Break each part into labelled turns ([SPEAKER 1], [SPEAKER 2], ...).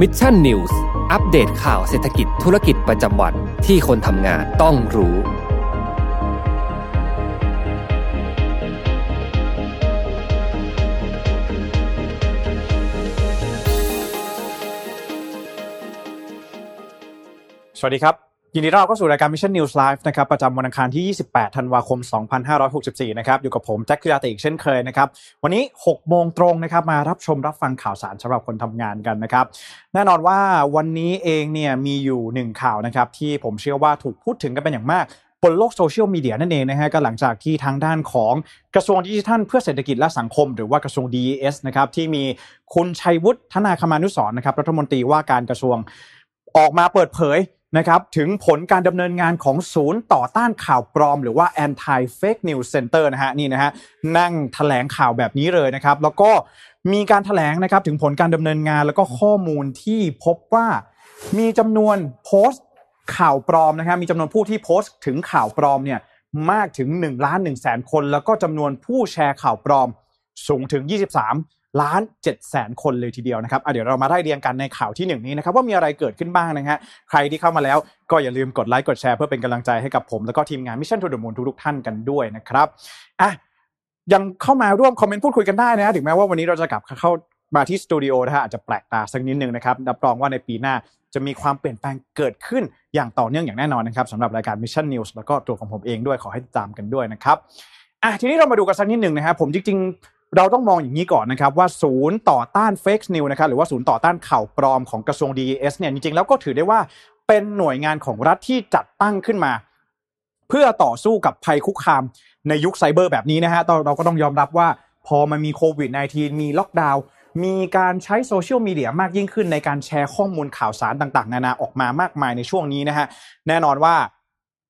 [SPEAKER 1] มิชชั่นนิวส์อัปเดตข่าวเศรษฐกิจธุรกิจประจำวันที่คนทำงานต้องรู้
[SPEAKER 2] สวัสดีครับ ยินดีต้อนรับเข้าสู่รายการ Mission News Live นะครับประจำวันอังคารที่ 28 ธันวาคม 2564 นะครับอยู่กับผมแจ็คกิราติอีกเช่นเคยนะครับวันนี้ 6 โมงตรงนะครับมารับชมรับฟังข่าวสารสำหรับคนทำงานกันนะครับแน่นอนว่าวันนี้เองเนี่ยมีอยู่หนึ่งข่าวนะครับที่ผมเชื่อว่าถูกพูดถึงกันเป็นอย่างมากบนโลกโซเชียลมีเดียนั่นเองนะฮะก็หลังจากที่ทางด้านของกระทรวงดิจิทัลเพื่อเศรษฐกิจและสังคม หรือว่ากระทรวง DES นะครับที่มีคุณชัยวุฒิธนาคมานุสรณ์นะครับรัฐมนตรีว่าการกระทรวงออกมาเปิดเผย นะครับถึงผลการดำเนินงานของศูนย์ต่อต้านข่าวปลอม หรือว่า anti fake news center นะฮะนี่นะฮะนั่งแถลงข่าวแบบนี้เลยนะครับ แล้วก็มีการแถลงนะครับถึงผลการดำเนินงานแล้วก็ข้อมูลที่พบว่ามีจำนวนโพสต์ข่าวปลอมนะครับมีจำนวนผู้ที่โพสต์ถึงข่าวปลอมเนี่ยมากถึง1ล้าน1แสนคน แล้วก็จำนวนผู้แชร์ข่าวปลอมสูงถึง 23 ล้าน7แสนคนเลยทีเดียวนะครับเดี๋ยวเรามาไล่เรียงกันในข่าวที่หนึ่งนี้นะครับว่ามีอะไรเกิดขึ้นบ้างนะฮะใครที่เข้ามาแล้วก็อย่าลืมกดไลค์กดแชร์เพื่อเป็นกำลังใจให้กับผม แล้วก็ทีมงาน Mission to the Moon ทุกๆท่านกันด้วยนะครับอะยังเข้ามาร่วม comment พูดคุยกันได้นะถึงแม้ว่าวันนี้เราจะกลับเข้ามาที่สตูดิโอนะฮะอาจจะแปลกตาสักนิดนึงนะครับรับรองว่าในปีหน้าจะมีความเปลี่ยนแปลงเกิดขึ้นอย่างต่อเนื่องอย่างแน่นอนนะครับสำหรับรายการ Mission News แล้วก็ตัวของผมเองด้วยขอให้ติดตามกันด้วยนะครับอะทีนี้เรามาดูกันสักนิดหนึ่งนะครับผมจริงๆ เราต้องมองอย่างนี้ก่อนนะครับว่าศูนย์ต่อต้าน fake news นะครับหรือว่าศูนย์ต่อต้านข่าวปลอมของกระทรวง DES เนี่ยจริงๆแล้วก็ถือได้ว่าเป็นหน่วยงานของรัฐที่จัดตั้งขึ้นมา เพื่อต่อสู้กับภัยคุกคามในยุคไซเบอร์แบบนี้นะฮะเราก็ต้องยอมรับว่าพอมันมีโควิด -19 มีล็อกดาวน์มีการใช้โซเชียลมีเดียมากยิ่งขึ้นในการแชร์ข้อมูลข่าวสารต่างๆ นานาออกมามากมายในช่วงนี้นะฮะแน่นอนว่า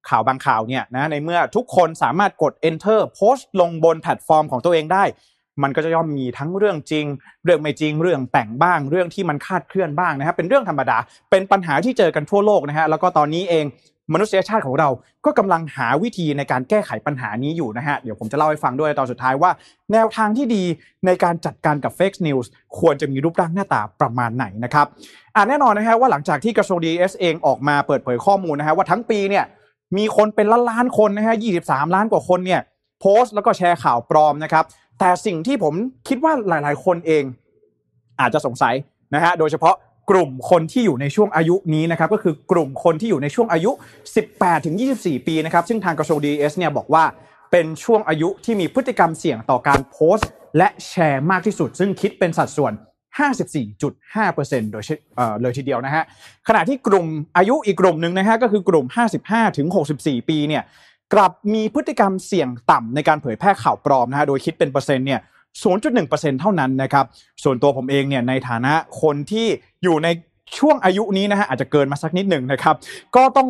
[SPEAKER 2] ข่าวบางข่าวเนี่ยนะในเมื่อทุกคนสามารถกด enter โพสต์ลงบนแพลตฟอร์มของตัวเองได้ มันก็จะย่อมมีทั้งเรื่องจริง เรื่องไม่จริงเรื่องแต่งบ้าง เรื่องที่มันคาดเคลื่อนบ้างนะครับ เป็นเรื่องธรรมดา เป็นปัญหาที่เจอกันทั่วโลกนะฮะแล้วก็ตอนนี้เองมนุษยชาติของเราก็กำลังหาวิธีในการแก้ไขปัญหานี้อยู่นะฮะ เดี๋ยวผมจะเล่าให้ฟังด้วยตอนสุดท้ายว่า แนวทางที่ดีในการจัดการกับ Fake News ควรจะมีรูปร่างหน้าตาประมาณไหนนะครับอ่าแน่นอนนะฮะว่าหลังจากที่กระทรวง DS เองออกมาเปิดเผยข้อมูลนะฮะว่าทั้งปีเนี่ยมีคนเป็นล้านล้านคนนะฮะ 23 ล้านกว่าคนเนี่ยโพสต์แล้วก็แชร์ข่าวปลอมนะครับ แต่สิ่งที่ผมคิดว่าหลาย ๆ คนเองอาจจะสงสัยนะฮะโดยเฉพาะกลุ่มคนที่อยู่ในช่วงอายุนี้นะครับก็คือกลุ่มคนที่อยู่ในช่วงอายุ 18 ถึง 24 ปีนะครับซึ่งทางกระทรวง DS เนี่ยบอกว่าเป็นช่วงอายุที่มีพฤติกรรมเสี่ยงต่อการโพสต์ และแชร์มากที่สุด ซึ่งคิดเป็นสัดส่วน 54.5%โดยเลยทีเดียวนะฮะขณะที่กลุ่มอายุอีกกลุ่มหนึ่งนะฮะก็คือกลุ่ม 55 ถึง 64 ปีเนี่ย กลับมีพฤติกรรมเสี่ยงต่ำในการเผยแพร่ข่าวปลอมนะฮะโดยคิดเป็นเปอร์เซ็นต์เนี่ย0.1%เท่านั้นนะครับ ส่วนตัวผมเองเนี่ยในฐานะคนที่อยู่ในช่วงอายุนี้นะฮะอาจจะเกินมาสักนิดหนึ่งนะครับ ก็ต้อง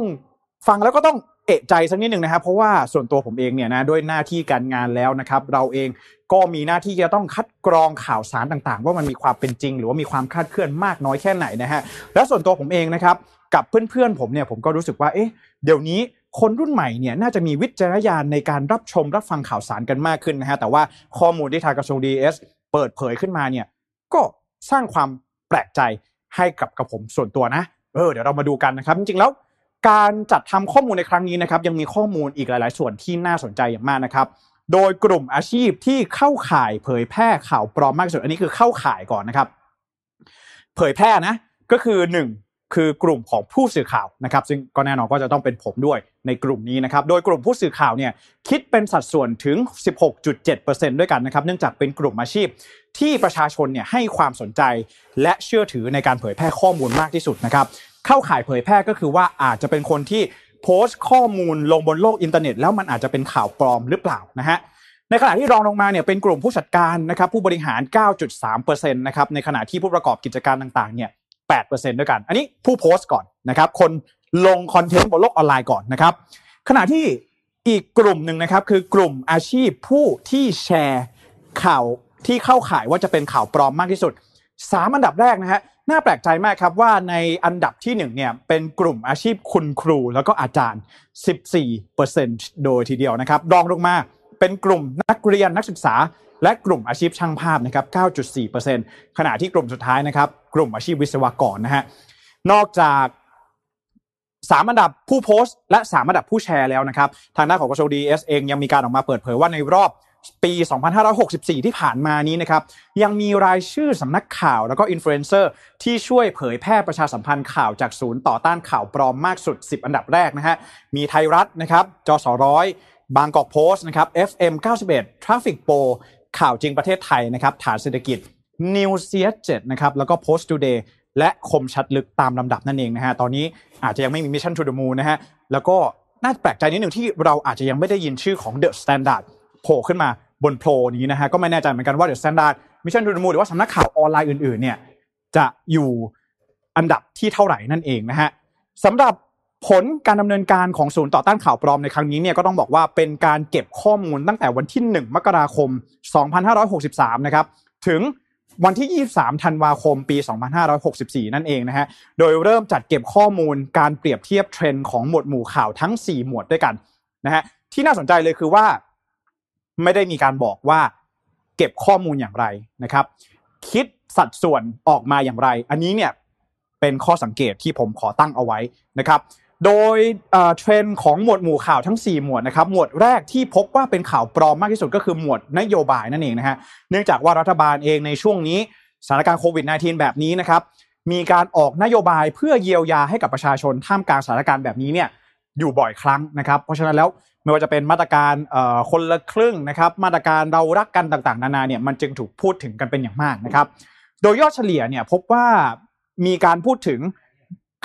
[SPEAKER 2] ฟังแล้วก็ต้องเอะใจสักนิดหนึ่งนะครับเพราะว่าส่วนตัวผมเองเนี่ยนะด้วยหน้าที่การงานแล้วนะครับ เราเองก็มีหน้าที่จะต้องคัดกรองข่าวสารต่างๆ ว่ามันมีความเป็นจริง หรือว่ามีความคาดเคลื่อนมากน้อยแค่ไหนนะฮะและส่วนตัวผมเองนะครับกับเพื่อนๆผมเนี่ยผมก็รู้สึกว่าเอ๊ะเดี๋ยวนี้ คนรุ่นใหม่เนี่ยน่าจะมีวิจารณญาณในการรับชมรับฟังข่าวสารกันมากขึ้นนะฮะแต่ว่าข้อมูลที่ทางกระทรวงดีเอสเปิดเผยขึ้นมาเนี่ยก็สร้างความแปลกใจให้กับกับผมส่วนตัวนะเออเดี๋ยวเรามาดูกันนะครับ จริงๆแล้วการจัดทำข้อมูลในครั้งนี้นะครับยังมีข้อมูลอีกหลาย ๆ ส่วนที่น่าสนใจอย่างมากนะครับโดยกลุ่มอาชีพที่เข้าข่ายเผยแพร่ข่าวปลอมมากที่สุดอันนี้คือเข้าข่ายก่อนนะครับ เผยแพร่นะก็คือหนึ่ง คือกลุ่มของผู้สื่อข่าวนะครับ ซึ่งก็แน่นอนก็จะต้องเป็นผมด้วยในกลุ่มนี้นะครับ โดยกลุ่มผู้สื่อข่าวเนี่ยคิดเป็นสัดส่วนถึง 16.7%ด้วยกันนะครับ เนื่องจากเป็นกลุ่มอาชีพที่ประชาชนเนี่ยให้ความสนใจและเชื่อถือในการเผยแพร่ข้อมูลมากที่สุดนะครับ เข้าข่ายเผยแพร่ก็คือว่าอาจจะเป็นคนที่โพสต์ข้อมูลลงบนโลกอินเทอร์เน็ต แล้วมันอาจจะเป็นข่าวปลอมหรือเปล่านะฮะในขณะที่รองลงมาเนี่ยเป็นกลุ่มผู้จัดการนะครับผู้บริหาร 9.3%นะครับในขณะที่ผู้ประกอบกิจการต่างๆเนี่ย 8%ด้วยกัน อันนี้ผู้โพสต์ก่อนนะครับ คนลงคอนเทนต์บนโลกออนไลน์ก่อนนะครับ ขณะที่อีกกลุ่มหนึ่งนะครับ คือกลุ่มอาชีพผู้ที่แชร์ข่าวที่เข้าข่ายว่าจะเป็นข่าวปลอมมากที่สุดสามอันดับแรกนะฮะน่าแปลกใจมากครับว่าในอันดับที่หนึ่งเนี่ยเป็นกลุ่มอาชีพคุณครูแล้วก็อาจารย์ 14%โดยทีเดียวนะครับรองลงมาเป็นกลุ่มนักเรียนนักศึกษา และกลุ่มอาชีพช่างภาพนะครับ 9.4%ขณะที่กลุ่มสุดท้ายนะครับ กลุ่มอาชีพวิศวกรนะฮะ นอกจากสามอันดับผู้โพสต์ และสามอันดับผู้แชร์แล้วนะครับ ทางด้านของกระทรวง DES เองยังมีการออกมาเปิดเผยว่าในรอบปี 2564 ที่ผ่านมานี้นะครับ ยังมีรายชื่อสำนักข่าวแล้วก็อินฟลูเอนเซอร์ที่ช่วยเผยแพร่ประชาสัมพันธ์ข่าวจากศูนย์ต่อต้านข่าวปลอมมากสุด 10 อันดับแรกนะฮะ มีไทยรัฐนะครับ จส.ร้อยบางกอกโพสต์นะครับ FM 91 Traffic Pro ข่าวจริงประเทศไทยนะครับฐานเศรษฐกิจ New c 7นะครับแล้วก็ Post Today และคมชัดลึกตามลำดับนั่นเองนะฮะตอนนี้อาจจะยังไม่มี Mission to the Moon นะฮะแล้วก็น่าแปลกใจนิดหนึ่งที่เราอาจจะยังไม่ได้ยินชื่อของ The Standard โผล่ขึ้นมาบนโพลนี้นะฮะก็ไม่แน่ใจเหมือนกันว่า The Standard Mission to the Moon หรือว่าสำนักข่าวออนไลน์อื่นๆเนี่ยจะอยู่อันดับที่เท่าไหร่นั่นเองนะฮะสำหรับ ผลการดำเนินการของศูนย์ต่อต้านข่าวปลอมในครั้งนี้เนี่ยก็ต้องบอกว่าเป็นการเก็บข้อมูลตั้งแต่วันที่ 1 มกราคม 2563 นะครับถึงวันที่ 23 ธันวาคม ปี 2564 นั่นเองนะฮะ โดยเริ่มจัดเก็บข้อมูลการเปรียบเทียบเทรนด์ของหมวดหมู่ข่าวทั้ง 4 หมวดด้วยกันนะฮะ ที่น่าสนใจเลยคือว่าไม่ได้มีการบอกว่าเก็บข้อมูลอย่างไรนะครับ คิดสัดส่วนออกมาอย่างไร อันนี้เนี่ยเป็นข้อสังเกตที่ผมขอตั้งเอาไว้นะครับ โดยเทรนด์ของหมวดหมู่ข่าวทั้ง 4 หมวดนะครับหมวดแรกที่พบว่าเป็นข่าวปลอมมากที่สุดก็คือหมวดนโยบายนั่นเองนะฮะเนื่องจากว่ารัฐบาลเองในช่วงนี้สถานการณ์โควิด -19 แบบนี้นะครับมีการออกนโยบายเพื่อเยียวยาให้กับประชาชนท่ามกลางสถานการณ์แบบนี้เนี่ยอยู่บ่อยครั้งนะครับ เพราะฉะนั้นแล้วไม่ว่าจะเป็นมาตรการคนละครึ่งนะครับ มาตรการเรารักกันต่างๆ นานาเนี่ยมันจึงถูกพูดถึงกันเป็นอย่างมากนะครับ โดยยอดเฉลี่ยเนี่ยพบว่ามีการพูดถึง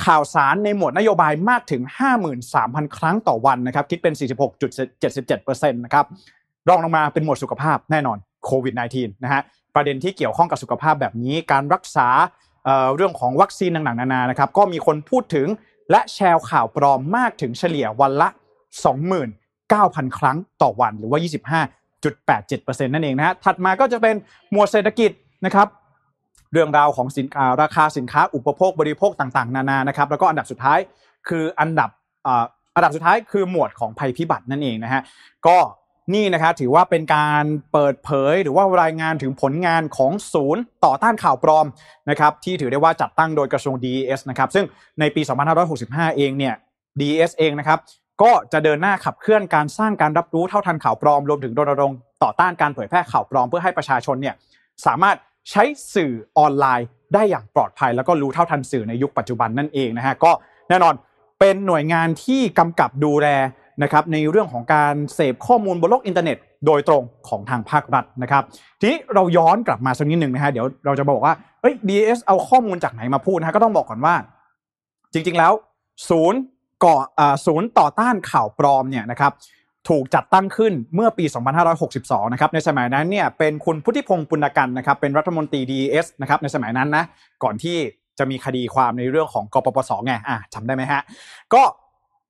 [SPEAKER 2] ข่าวสารในหมวดนโยบายมากถึง 53,000 ครั้งต่อวันนะครับคิดเป็น 46.77%นะครับรองลงมาเป็นหมวดสุขภาพแน่นอนโควิด -19 นะฮะประเด็นที่เกี่ยวข้องกับสุขภาพแบบนี้การรักษาเรื่องของวัคซีนต่างๆนานานะครับก็มีคนพูดถึงและแชร์ข่าวปลอมมากถึงเฉลี่ยวันละ 29,000 ครั้งต่อวันหรือว่า 25.87%นั่นเองนะฮะถัดมาก็จะเป็นหมวดเศรษฐกิจนะครับ เรื่องราวของสินค้าราคาสินค้าอุปโภคบริโภคต่างๆ นานานะครับ แล้วก็อันดับสุดท้ายคืออันดับอันดับสุดท้ายคือหมวดของภัยพิบัตินั่นเองนะฮะก็นี่นะครับถือว่าเป็นการเปิดเผยหรือว่ารายงานถึงผลงานของศูนย์ต่อต้านข่าวปลอมนะครับที่ถือได้ว่าจัดตั้งโดยกระทรวง DES นะครับซึ่งในปี 2565 เองเนี่ย DES เองนะครับก็จะเดินหน้าขับเคลื่อนการสร้างการรับรู้เท่าทันข่าวปลอมรวมถึงรณรงค์ต่อต้านการเผยแพร่ข่าวปลอมเพื่อให้ประชาชนเนี่ยสามารถ ใช้สื่อออนไลน์ได้อย่างปลอดภัย แล้วก็รู้เท่าทันสื่อในยุคปัจจุบันนั่นเองนะฮะก็แน่นอนเป็นหน่วยงานที่กำกับดูแลนะครับในเรื่องของการเสพข้อมูลบนโลกอินเทอร์เน็ต โดยตรงของทางภาครัฐนะครับทีนี้เราย้อนกลับมาสักนิดหนึ่งนะฮะเดี๋ยวเราจะบอกว่าเอ้ย DES เอาข้อมูลจากไหนมาพูดนะฮะก็ต้องบอกก่อนว่า จริงๆแล้ว ศูนย์ก่อศูนย์ต่อต้านข่าวปลอมเนี่ยนะครับ ถูกจัดตั้งขึ้นเมื่อปี 2562 นะครับ ในสมัยนั้นเนี่ยเป็นคุณพุทธิพงศ์ปุณกันนะครับ เป็นรัฐมนตรี DES นะครับ ในสมัยนั้นนะ ก่อนที่จะมีคดีความในเรื่องของกปปสไง อะจำได้ไหมฮะ ก็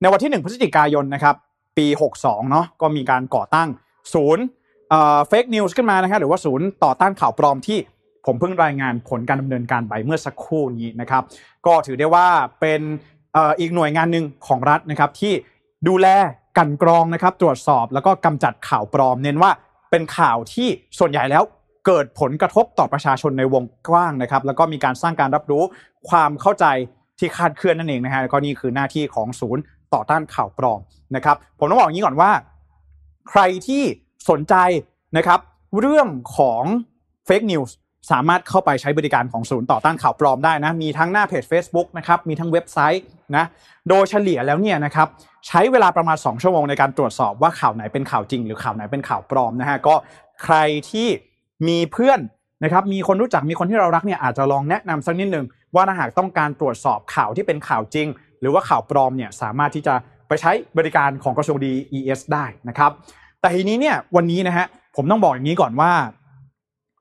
[SPEAKER 2] ในวันที่ 1 พฤศจิกายนนะครับ ปี 62 เนาะ ก็มีการก่อตั้งศูนย์เฟกนิวส์ขึ้นมานะครับหรือว่าศูนย์ต่อต้านข่าวปลอมที่ผมเพิ่งรายงานผลการดำเนินการไปเมื่อสักครู่นี้นะครับ ก็ถือได้ว่าเป็นอีกหน่วยงานหนึ่งของรัฐนะครับที่ดูแล กันกรองนะครับตรวจสอบแล้วก็กำจัดข่าวปลอม เน้นว่าเป็นข่าวที่ส่วนใหญ่แล้วเกิดผลกระทบต่อประชาชนในวงกว้างนะครับ แล้วก็มีการสร้างการรับรู้ความเข้าใจที่คาดเคลื่อนนั่นเองนะฮะก็นี่คือหน้าที่ของศูนย์ต่อต้านข่าวปลอมนะครับ ผมต้องบอกอย่างนี้ก่อนว่า ใครที่สนใจนะครับ เรื่องของเฟกนิวส์ สามารถเข้าไปใช้บริการของศูนย์ต่อต้านข่าวปลอมได้นะ มีทั้งหน้าเพจ Facebook นะครับ มีทั้งเว็บไซต์นะ โดยเฉลี่ยแล้วเนี่ยนะครับ ใช้เวลาประมาณ 2 ชั่วโมงในการตรวจสอบว่าข่าวไหนเป็นข่าวจริง หรือข่าวไหนเป็นข่าวปลอมนะฮะ ก็ใครที่มีเพื่อนนะครับ มีคนรู้จัก มีคนที่เรารักเนี่ยอาจจะลองแนะนำสักนิดหนึ่งว่าถ้าหากต้องการตรวจสอบข่าวที่เป็นข่าวจริง หรือว่าข่าวปลอมเนี่ยสามารถที่จะไปใช้บริการของกระทรวงดีเอสได้นะครับ แต่ทีนี้เนี่ยวันนี้นะฮะผมต้องบอกอย่างนี้ก่อนว่า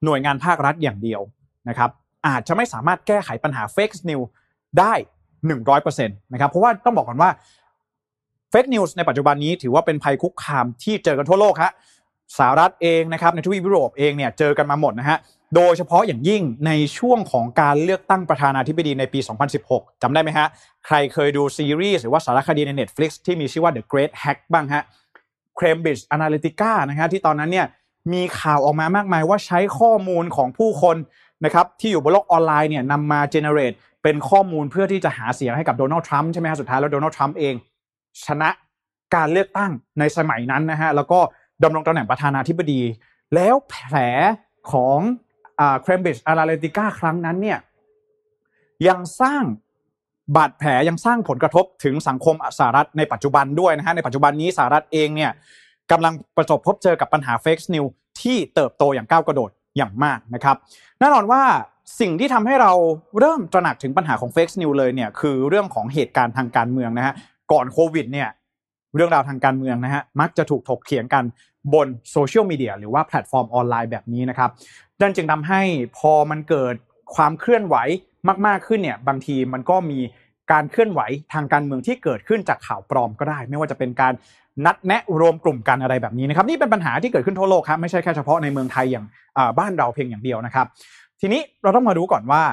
[SPEAKER 2] หน่วยงานภาครัฐอย่างเดียวนะครับอาจจะไม่สามารถแก้ไขปัญหาเฟกซ์นิวได้100%นตนะครับเพราะว่าต้องบอกก่อนว่าเฟกนิวส์ในปัจจุบันนี้ถือว่าเป็นภัยคุกคามที่เจอกันทั่วโลกฮะสหรัฐเองนะครับในทวีปยุโรปเองเนี่ยเจอกันมาหมดนะฮะโดยเฉพาะอย่างยิ่งในช่วงของการเลือกตั้งประธานาธิบดีในปี 2016จำได้ไหมฮะ ใครเคยดูซีรีส์หรือว่าสารคดีใน Netflix ที่มีชื่อว่า The Great Hack บ้างฮะ Cambridge Analytica นะฮะที่ตอนนั้นเนี่ย มีข่าวออกมามากมายว่าใช้ข้อมูลของผู้คนนะครับที่อยู่บนโลกออนไลน์เนี่ยนำมา generate เป็นข้อมูลเพื่อที่จะหาเสียงให้กับโดนัลด์ทรัมป์ใช่ไหมฮะสุดท้ายแล้วโดนัลด์ทรัมป์เอง ชนะการเลือกตั้งในสมัยนั้นนะฮะแล้วก็ดำรงตำแหน่งประธานาธิบดี แล้วแผลของ Cambridge Analytica ครั้งนั้นเนี่ยยังสร้างบาดแผลยังสร้างผลกระทบถึงสังคมสหรัฐในปัจจุบันด้วยนะฮะในปัจจุบันนี้สหรัฐเองเนี่ย กำลังประสบพบเจอกับปัญหา fake news ที่เติบโตอย่างก้าวกระโดดอย่างมากนะครับแน่นอนว่าสิ่งที่ทำให้เราเริ่มตระหนักถึงปัญหาของ fake news เลยเนี่ยคือเรื่องของเหตุการณ์ทางการเมืองนะฮะก่อนโควิดเนี่ยเรื่องราวทางการเมืองนะฮะมักจะถูกถกเถียงกันบนโซเชียลมีเดียหรือว่าแพลตฟอร์มออนไลน์แบบนี้นะครับดังจึงทำให้พอมันเกิดความเคลื่อนไหวมาก ๆขึ้นเนี่ยบางทีมันก็มีการเคลื่อนไหวทางการเมืองที่เกิดขึ้นจากข่าวปลอมก็ได้ ไม่ว่าจะเป็นการ นัดแนะรวมกลุ่มกันอะไรแบบนี้นะครับนี่เป็นปัญหาที่เกิดขึ้นทั่วโลกครับไม่ใช่แค่เฉพาะในเมืองไทยอย่างบ้านเราเพียงอย่างเดียวนะครับ ทีนี้เราต้องมาดูก่อนว่า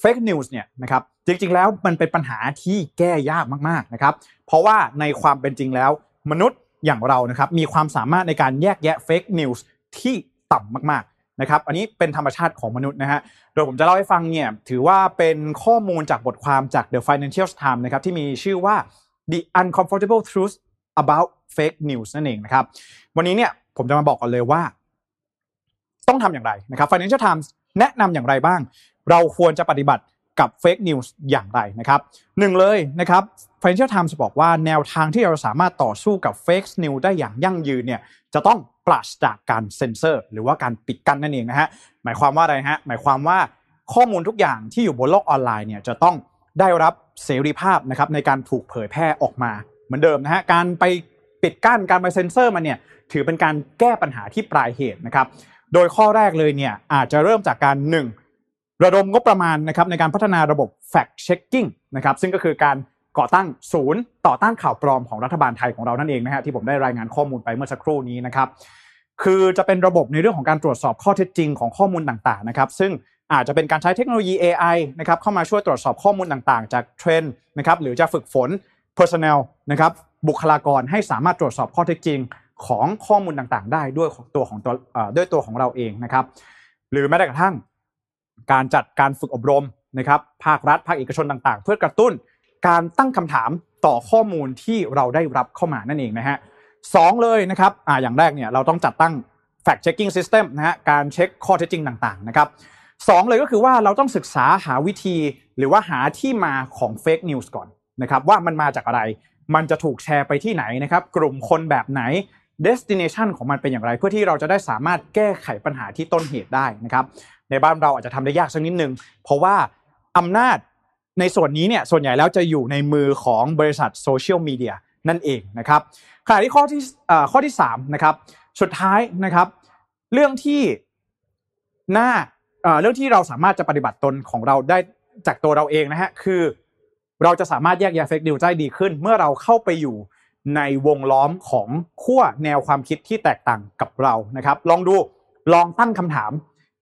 [SPEAKER 2] fake news เนี่ยนะครับจริงๆแล้วมันเป็นปัญหาที่แก้ยากมากๆนะครับเพราะว่าในความเป็นจริงแล้วมนุษย์อย่างเรานะครับมีความสามารถในการแยกแยะ fake news ที่ต่ำมากๆนะครับอันนี้เป็นธรรมชาติของมนุษย์นะฮะโดยผมจะเล่าให้ฟังเนี่ยถือว่าเป็นข้อมูลจากบทความจาก The Financial Times นะครับที่มีชื่อว่า the uncomfortable truth about fake news นั่นเองนะครับ วันนี้เนี่ยผมจะมาบอกก่อนเลยว่า ต้องทำอย่างไรนะครับ Financial Times แนะนำอย่างไรบ้าง เราควรจะปฏิบัติกับ fake news อย่างไรนะครับหนึ่งเลยนะครับ Financial Times บอกว่าแนวทางที่เราสามารถต่อสู้กับ fake news ได้อย่างยั่งยืนเนี่ยจะต้องปราศจากการเซ็นเซอร์ หรือว่าการปิดกั้นนั่นเองนะฮะหมายความว่าอะไรฮะหมายความว่าข้อมูลทุกอย่างที่อยู่บนโลกออนไลน์เนี่ยจะต้องได้รับเสรีภาพนะครับในการถูกเผยแพร่ออกมา เหมือนเดิมนะฮะการไปปิดกั้นการไปเซ็นเซอร์มันเนี่ยถือเป็นการแก้ปัญหาที่ปลายเหตุนะครับ โดยข้อแรกเลยเนี่ยอาจจะเริ่มจากการหนึ่งระดมงบประมาณนะครับในการพัฒนาระบบ fact checking นะครับซึ่งก็คือการก่อตั้งศูนย์ต่อต้านข่าวปลอมของรัฐบาลไทยของเรานั่นเองนะฮะที่ผมได้รายงานข้อมูลไปเมื่อสักครู่นี้นะครับคือจะเป็นระบบในเรื่องของการตรวจสอบข้อเท็จจริงของข้อมูลต่างๆนะครับซึ่งอาจจะเป็นการใช้เทคโนโลยี AI นะครับเข้ามาช่วยตรวจสอบข้อมูลต่างๆ จากเทรนด์นะครับหรือจะฝึกฝน personnel นะครับบุคลากรให้สามารถตรวจสอบข้อเท็จจริงของข้อมูลต่างๆ ได้ด้วยตัวของตัวด้วยตัวของเราเองนะครับ หรือแม้แต่กระทั่งการจัดการฝึกอบรมนะครับภาครัฐ ภาคเอกชนต่างๆ เพื่อกระตุ้นการตั้งคำถามต่อข้อมูลที่เราได้รับเข้ามานั่นเองนะฮะสองเลยนะครับอ่าอย่างแรกเนี่ยเราต้องจัดตั้ง fact checking system นะฮะการเช็คข้อเท็จจริงต่างๆนะครับสองเลยก็คือว่าเราต้องศึกษาหาวิธี หรือว่าหาที่มาของ fake news ก่อน นะครับว่ามันมาจากอะไร มันจะถูกแชร์ไปที่ไหนนะครับ กลุ่มคนแบบไหน destination ของมันเป็นอย่างไร เพื่อที่เราจะได้สามารถแก้ไขปัญหาที่ต้นเหตุได้นะครับ ในบ้านเราอาจจะทำได้ยากสักนิดนึง เพราะว่าอำนาจในส่วนนี้เนี่ยส่วนใหญ่แล้วจะอยู่ในมือของบริษัทโซเชียลมีเดียนั่นเองนะครับขณะที่ข้อที่ข้อที่3นะครับสุดท้ายนะครับ เรื่องที่น่าเรื่องที่เราสามารถจะปฏิบัติตนของเราได้จากตัวเราเองนะฮะคือ เราจะสามารถแยกแยะเฟกนิวได้ดีขึ้น เมื่อเราเข้าไปอยู่ในวงล้อมของขั้วแนวความคิดที่แตกต่างกับเรานะครับ ลองดูลองตั้งคำถาม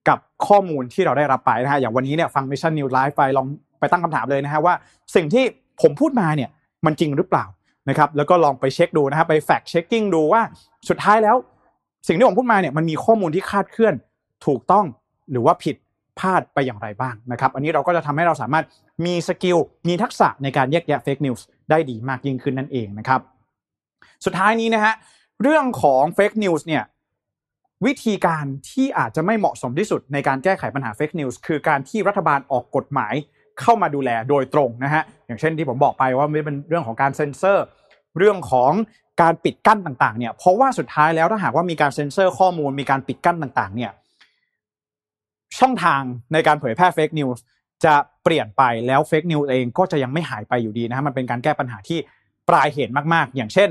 [SPEAKER 2] กับข้อมูลที่เราได้รับไปนะฮะอย่างวันนี้เนี่ยฟัง Mission News Live ไปลองไปตั้งคำถามเลยนะฮะว่า สิ่งที่ผมพูดมาเนี่ยมันจริงหรือเปล่านะครับแล้วก็ลองไปเช็คดูนะครับไป fact checking ดูว่าสุดท้ายแล้ว สิ่งที่ผมพูดมาเนี่ยมันมีข้อมูลที่คาดเคลื่อนถูกต้องหรือว่าผิด พลาดไปอย่างไรบ้างนะครับ อันนี้เราก็จะทำให้เราสามารถมี skill มีทักษะในการแยกแยะ fake news ได้ดีมากยิ่งขึ้นนั่นเองนะครับ สุดท้ายนี้นะฮะเรื่องของ fake news เนี่ยวิธีการที่อาจจะไม่เหมาะสมที่สุดในการแก้ไขปัญหา fake news คือการที่รัฐบาลออกกฎหมายเข้ามาดูแลโดยตรงนะฮะอย่างเช่นที่ผมบอกไปว่าไม่เป็นเรื่องของการเซ็นเซอร์ เรื่องของการปิดกั้นต่างๆเนี่ยเพราะว่าสุดท้ายแล้วถ้าหากว่ามีการเซ็นเซอร์ข้อมูลมีการปิดกั้นต่างๆเนี่ย ช่องทางในการเผยแพร่ fake news จะเปลี่ยนไปแล้ว fake news เองก็จะยังไม่หายไปอยู่ดีนะฮะมันเป็นการแก้ปัญหาที่ปลายเหตุมากๆ อย่างเช่น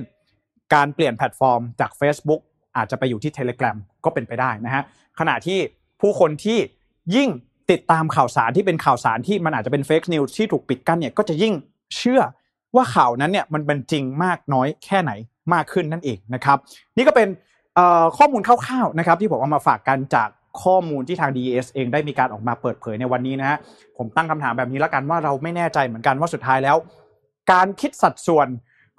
[SPEAKER 2] การเปลี่ยนแพลตฟอร์มจาก Facebook อาจจะไปอยู่ที่ Telegram ก็เป็นไปได้นะฮะขณะที่ผู้คนที่ยิ่งติดตามข่าวสารที่เป็นข่าวสารที่มันอาจจะเป็น fake news ที่ถูกปิดกั้นเนี่ยก็จะยิ่งเชื่อว่าข่าวนั้นเนี่ยมันเป็นจริงมากน้อยแค่ไหนมากขึ้นนั่นเองนะครับ นี่ก็เป็นข้อมูลคร่าวๆนะครับที่ผมเอามาฝากกันจาก ข้อมูลที่ทาง DES เองได้มีการออกมาเปิดเผยในวันนี้นะฮะผมตั้งคำถามแบบนี้แล้วกันว่าเราไม่แน่ใจเหมือนกันว่าสุดท้ายแล้ว การคิดสัดส่วน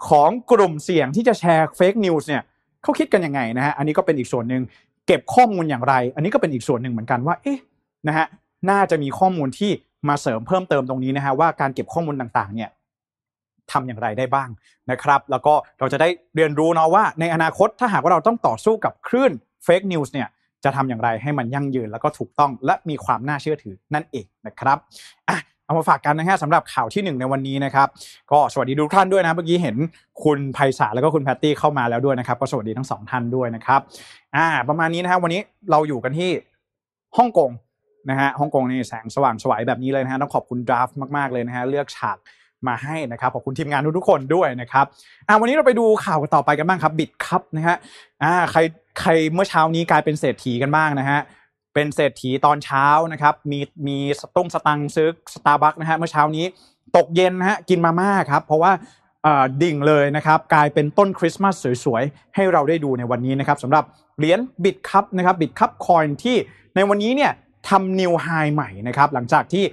[SPEAKER 2] ของกลุ่มเสี่ยงที่จะแชร์ fake news เนี่ยเขาคิดกันยังไงนะฮะอันนี้ก็เป็นอีกส่วนหนึ่งเก็บข้อมูลอย่างไร อันนี้ก็เป็นอีกส่วนหนึ่งเหมือนกันว่าเอ๊ะนะฮะน่าจะมีข้อมูลที่มาเสริมเพิ่มเติมตรงนี้นะฮะว่าการเก็บข้อมูลต่างๆเนี่ยทำอย่างไรได้บ้างนะครับ แล้วก็เราจะได้เรียนรู้เนาะว่าในอนาคตถ้าหากว่าเราต้องต่อสู้กับคลื่น fake news เนี่ย จะทำอย่างไรให้มันยั่งยืนแล้วก็ถูกต้องและมีความน่าเชื่อถือนั่นเองนะครับอะเอามาฝากกันนะฮะสำหรับข่าวที่หนึ่งในวันนี้นะครับก็สวัสดีทุกท่านด้วยนะเมื่อกี้เห็นคุณไพศาลแล้วก็คุณแพตตี้เข้ามาแล้วด้วยนะครับ ก็สวัสดีทั้งสองท่านด้วยนะครับอ่าประมาณนี้นะฮะวันนี้เราอยู่กันที่ฮ่องกงนะฮะฮ่องกงนี่แสงสว่างสวยแบบนี้เลยนะฮะต้องขอบคุณดราฟมากๆเลยนะฮะเลือกฉากมาให้นะครับขอบคุณทีมงานทุกๆคนด้วยนะครับอ่าวันนี้เราไปดูข่าวกันต่อไปกันบ้างครับบิดครับนะฮะอ่าใคร ใครเมื่อเช้านี้กลายเป็นเศรษฐีกันบ้างนะฮะเป็นเศรษฐีตอนเช้านะครับ มีมีสตุ้งสตังซื้อสตาร์บัคนะฮะเมื่อเช้านี้ตกเย็นนะฮะกินมาม่าครับ เพราะว่าดิ่งเลยนะครับกลายเป็นต้นคริสต์มาสสวยๆ ให้เราได้ดูในวันนี้นะครับสำหรับเหรียญ Bitkub นะครับ Bitkub Coin ที่ในวันนี้เนี่ยทำ new high ใหม่นะครับหลังจากที่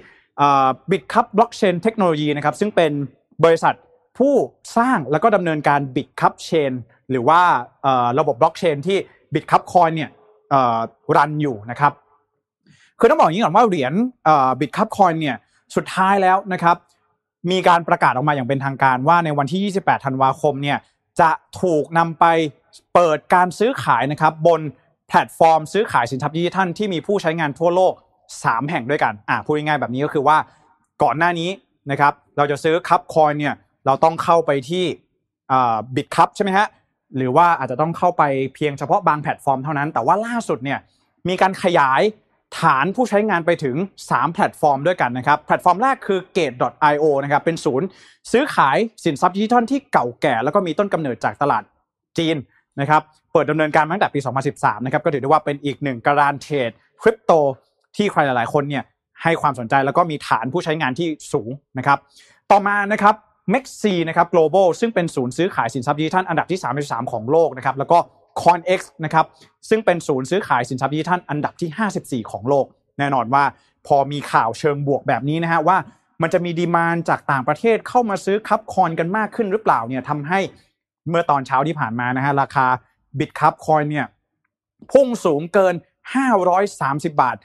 [SPEAKER 2] Bitkub Blockchain Technology นะครับซึ่งเป็นบริษัทผู้สร้างแล้วก็ดำเนินการ Bitkub Chain หรือว่าระบบบล็อกเชนที่ Bitkub Coin เนี่ยรันอยู่นะครับคือต้องบอกอย่างนี้ก่อนว่าเหรียญ Bitkub Coin เนี่ยสุดท้ายแล้วนะครับมีการประกาศออกมาอย่างเป็นทางการว่าในวันที่ 28 ธันวาคมเนี่ยจะถูกนำไปเปิดการซื้อขายนะครับบนแพลตฟอร์มซื้อขายสินทรัพย์ดิจิทัลที่มีผู้ใช้งานทั่วโลก 3 แห่งด้วยกันอ่าพูดง่ายๆแบบนี้ก็คือว่าก่อนหน้านี้นะครับเราจะซื้อ KUB Coin เนี่ยเราต้องเข้าไปที่ Bitkub ใช่ไหมฮะ หรือว่าอาจจะต้องเข้าไปเพียงเฉพาะบางแพลตฟอร์มเท่านั้น แต่ว่าล่าสุดเนี่ยมีการขยายฐานผู้ใช้งานไปถึง 3 แพลตฟอร์มด้วยกันนะครับ แพลตฟอร์มแรกคือ Gate.io นะครับ เป็นศูนย์ซื้อขายสินทรัพย์ดิจิทัลที่เก่าแก่ แล้วก็มีต้นกำเนิดจากตลาดจีนนะครับ เปิดดำเนินการตั้งแต่ปี 2013 นะครับ ก็ถือได้ว่าเป็นอีกหนึ่งกระดานเทรดคริปโตที่ใครหลาย ๆ คนเนี่ยให้ความสนใจแล้วก็มีฐานผู้ใช้งานที่สูงนะครับ ต่อมานะครับ m e x ซีนะครับ global ซึ่งเป็นศูนย์ซื้อขายสินทรัพย์ดิจิทัลอันดับที่ 33 ของโลกนะครับแล้วก็ CoinX นะครับซึ่งเป็นศูนย์ซื้อขายสินทรัพย์ดิจิทัลอันดับที่ 54 ของโลก แน่นอนว่าพอมีข่าวเชิงบวกแบบนี้นะฮะว่ามันจะมีดีมานจากต่างประเทศเข้ามาซื้อคับคอนกันมากขึ้นหรือเปล่าเนี่ยทำให้เมื่อตอนเช้าที่ผ่านมานะฮะราคาบิตคับคอยเนี่ยพุ่งสูงเกิน 530 บาท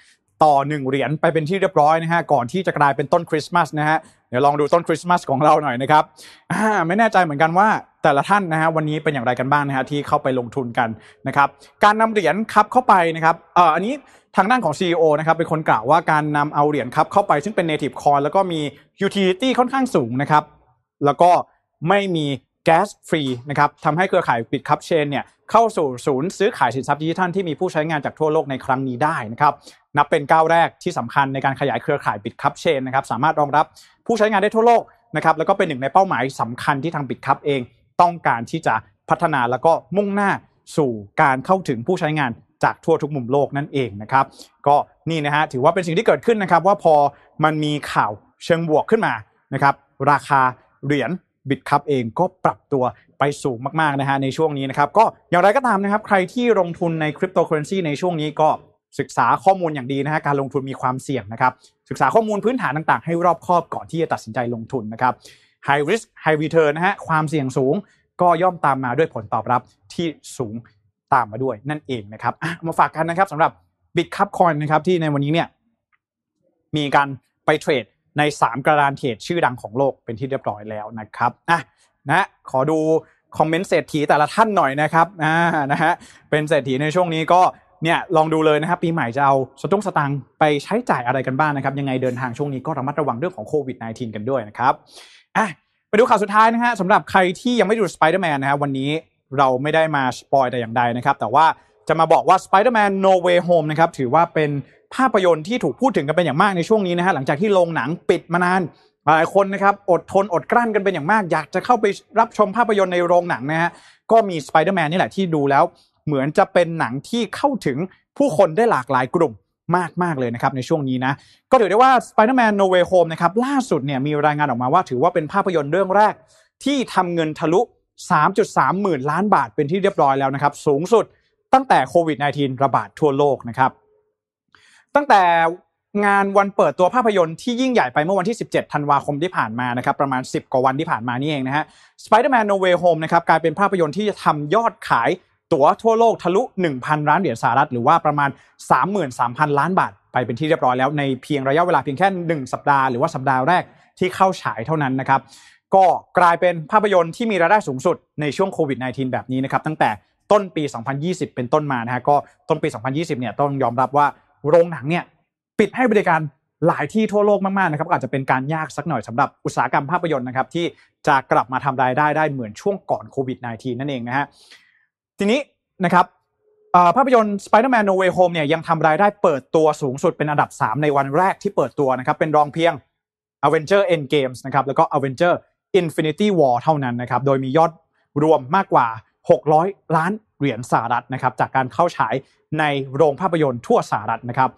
[SPEAKER 2] ต่อ 1 เหรียญไปเป็นที่เรียบร้อยนะฮะก่อนที่จะกลายเป็นต้นคริสต์มาสนะฮะเดี๋ยวลองดูต้นคริสต์มาสของเราหน่อยนะครับไม่แน่ใจเหมือนกันว่าแต่ละท่านนะฮะวันนี้เป็นอย่างไรกันบ้างนะฮะที่เข้าไปลงทุนกันนะครับการนำเหรียญคับเข้าไปนะครับเอ่ออันนี้ทางด้านของ CEO นะครับเป็นคนกล่าวว่าการนำเอาเหรียญคับเข้าไปซึ่งเป็น native coin แล้วก็มี utility ค่อนข้างสูงนะครับแล้วก็ไม่มี แก๊สฟรีนะครับทำให้เครือข่ายปิดคับเชนเนี่ยเข้าสู่ศูนย์ซื้อขายสินทรัพย์ดิจิทัลที่มีผู้ใช้งานจากทั่วโลกในครั้งนี้ได้นะครับนับเป็นก้าวแรกที่สำคัญในการขยายเครือข่ายปิดคับเชนนะครับสามารถรองรับผู้ใช้งานได้ทั่วโลกนะครับแล้วก็เป็นหนึ่งในเป้าหมายสำคัญที่ทางปิดคับเองต้องการที่จะพัฒนาแล้วก็มุ่งหน้าสู่การเข้าถึงผู้ใช้งานจากทั่วทุกมุมโลกนั่นเองนะครับก็นี่นะฮะถือว่าเป็นสิ่งที่เกิดขึ้นนะครับว่าพอมันมีข่าวเชิงบวกขึ้นมานะครับราคาเหรียญ Bitkub เองก็ปรับตัวไปสูงมากๆนะฮะในช่วงนี้นะครับก็อย่างไรก็ตามนะครับ ใครที่ลงทุนในคริปโตเคอเรนซีในช่วงนี้ก็ศึกษาข้อมูลอย่างดีนะฮะการลงทุนมีความเสี่ยงนะครับศึกษาข้อมูลพื้นฐานต่างๆ ให้รอบคอบก่อนที่จะตัดสินใจลงทุนนะครับ high risk high return นะฮะความเสี่ยงสูงก็ย่อมตามมาด้วยผลตอบรับที่สูงตามมาด้วยนั่นเองนะครับมาฝากกันนะครับสำหรับ Bitkub Coin นะครับที่ในวันนี้เนี่ยมีการไปเทรด ใน 3 กระดานเทรดชื่อดังของโลกเป็นที่เรียบร้อยแล้วนะครับอะนะขอดูคอมเมนต์เศรษฐีแต่ละท่านหน่อยนะครับอ่านะฮะเป็นเศรษฐีในช่วงนี้ก็เนี่ยลองดูเลยนะครับปีใหม่จะเอาสตุ้งสตังไปใช้จ่ายอะไรกันบ้างนะครับยังไงเดินทางช่วงนี้ก็ระมัดระวังเรื่องของโควิด -19 กันด้วยนะครับอะไปดูข่าวสุดท้ายนะฮะสำหรับใครที่ยังไม่ดูสไปเดอร์แมนนะครับวันนี้เราไม่ได้มาสปอยแต่อย่างใดนะครับแต่ว่าจะมาบอกว่า Spider-Man No Way Home นะครับถือว่าเป็น ภาพยนตร์ที่ถูกพูดถึงกันเป็นอย่างมากในช่วงนี้นะฮะหลังจากที่โรงหนังปิดมานานหลายคนนะครับอดทนอดกลั้นกันเป็นอย่างมาก อยากจะเข้าไปรับชมภาพยนตร์ในโรงหนังนะฮะก็มี Spider-Man นี่แหละที่ดูแล้ว เหมือนจะเป็นหนังที่เข้าถึงผู้คนได้หลากหลายกลุ่มมากมากเลยนะครับในช่วงนี้นะ ก็ถือได้ว่า Spider-Man No Way Home นะครับล่าสุดเนี่ยมีรายงานออกมาว่าถือว่าเป็นภาพยนตร์เรื่องแรก ที่ทำเงินทะลุ 3.3 หมื่นล้านบาทเป็นที่เรียบร้อยแล้วนะครับสูงสุดตั้งแต่โควิด -19 ระบาดทั่วโลกนะครับ ตั้งแต่งานวันเปิดตัวภาพยนตร์ที่ยิ่งใหญ่ไปเมื่อวันที่ 17 ธันวาคมที่ผ่านมานะครับประมาณ 10 กว่าวันที่ผ่านมานี่เองนะฮะ Spider-Man No Way Home นะครับกลายเป็นภาพยนตร์ที่จะทำยอดขายตั๋วทั่วโลกทะลุ 1,000 ล้านเหรียญสหรัฐ หรือว่าประมาณ 33,000 ล้านบาท ไปเป็นที่เรียบร้อยแล้วในเพียงระยะเวลาเพียงแค่ 1 สัปดาห์หรือว่าสัปดาห์แรกที่เข้าฉายเท่านั้นนะครับก็กลายเป็นภาพยนตร์ที่มีรายได้สูงสุดในช่วงโควิด -19 แบบนี้นะครับตั้งแต่ต้นปี 2020 เป็นต้นมานะฮะก็ต้นปี 2020 เนี่ยต้องยอมรับว่า โรงหนังเนี่ยปิดให้บริการหลายที่ทั่วโลกมากๆนะครับอาจจะเป็นการยากสักหน่อยสำหรับอุตสาหกรรมภาพยนตร์นะครับที่จะกลับมาทำรายได้ได้เหมือนช่วงก่อนโควิด -19 นั่นเองนะฮะทีนี้นะครับภาพยนตร์ Spider-Man No Way Home เนี่ยยังทำรายได้เปิดตัวสูงสุดเป็นอันดับ 3 ในวันแรกที่เปิดตัวนะครับเป็นรองเพียง Avenger Endgames นะครับแล้วก็ Avenger Infinity War เท่านั้นนะครับโดยมียอดรวมมากกว่า 600 ล้าน เหรียญสหรัฐนะครับจากการเข้าฉายในโรงภาพยนตร์ทั่วสหรัฐนะครับ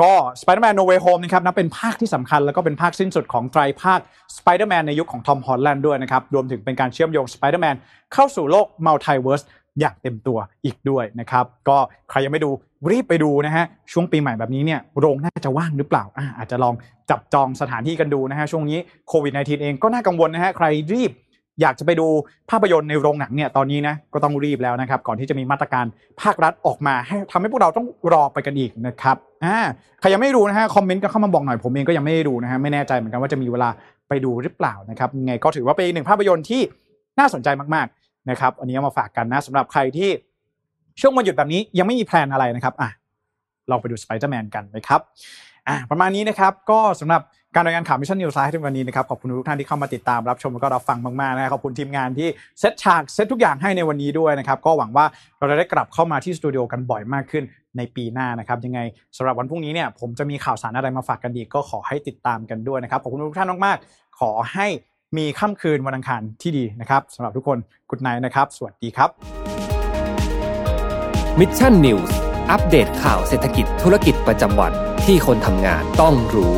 [SPEAKER 2] ก็ Spider-Man No Way Home นะครับนับเป็นภาคที่สำคัญแล้วก็เป็นภาคสิ้นสุดของไตรภาค Spider-Man ในยุคของทอมฮอลแลนด์ด้วยนะครับ รวมถึงเป็นการเชื่อมโยง Spider-Man เข้าสู่โลกมัลติเวิร์สอย่างเต็มตัวอีกด้วยนะครับ ก็ใครยังไม่ดูรีบไปดูนะฮะ ช่วงปีใหม่แบบนี้เนี่ยโรงน่าจะว่างหรือเปล่าอาอาจจะลองจับจองสถานที่กันดูนะฮะ ช่วงนี้โควิด -19 เองก็น่ากังวลนะฮะ ใครรีบ อยากจะไปดูภาพยนตร์ในโรงหนังเนี่ยตอนนี้นะก็ต้องรีบแล้วนะครับก่อนที่จะมีมาตรการภาครัฐออกมาให้ทำให้พวกเราต้องรอไปกันอีกนะครับอ่าใครยังไม่ดูนะฮะคอมเมนต์กันเข้ามาบอกหน่อยผมเองก็ยังไม่ได้ดูนะฮะไม่แน่ใจเหมือนกันว่าจะมีเวลาไปดูหรือเปล่านะครับไงก็ถือว่าเป็นหนึ่งภาพยนตร์ที่น่าสนใจมากๆนะครับอันนี้เอามาฝากกันนะสำหรับใครที่ช่วงวันหยุดแบบนี้ยังไม่มีแพลนอะไรนะครับอะลองไปดูสไปเดอร์แมนกันนะครับอะประมาณนี้นะครับก็สำหรับ การรายงานข่าว Mission News Live ในวันนี้นะครับขอบคุณทุกท่านที่เข้ามาติดตามรับชมแล้วก็รับฟังมากๆนะครับขอบคุณทีมงานที่เซตฉากเซตทุกอย่างให้ในวันนี้ด้วยนะครับก็หวังว่าเราจะได้กลับเข้ามาที่สตูดิโอกันบ่อยมากขึ้นในปีหน้านะครับยังไงสำหรับวันพรุ่งนี้เนี่ยผมจะมีข่าวสารอะไรมาฝากกันอีกก็ขอให้ติดตามกันด้วยนะครับขอบคุณทุกท่านมากๆขอให้มีค่ำคืนวันอังคารที่ดีนะครับสำหรับทุกคนGood night นะครับ สวัสดีครับ
[SPEAKER 1] Mission News อัปเดตข่าวเศรษฐกิจธุรกิจประจำวันที่คนทำงานต้องรู้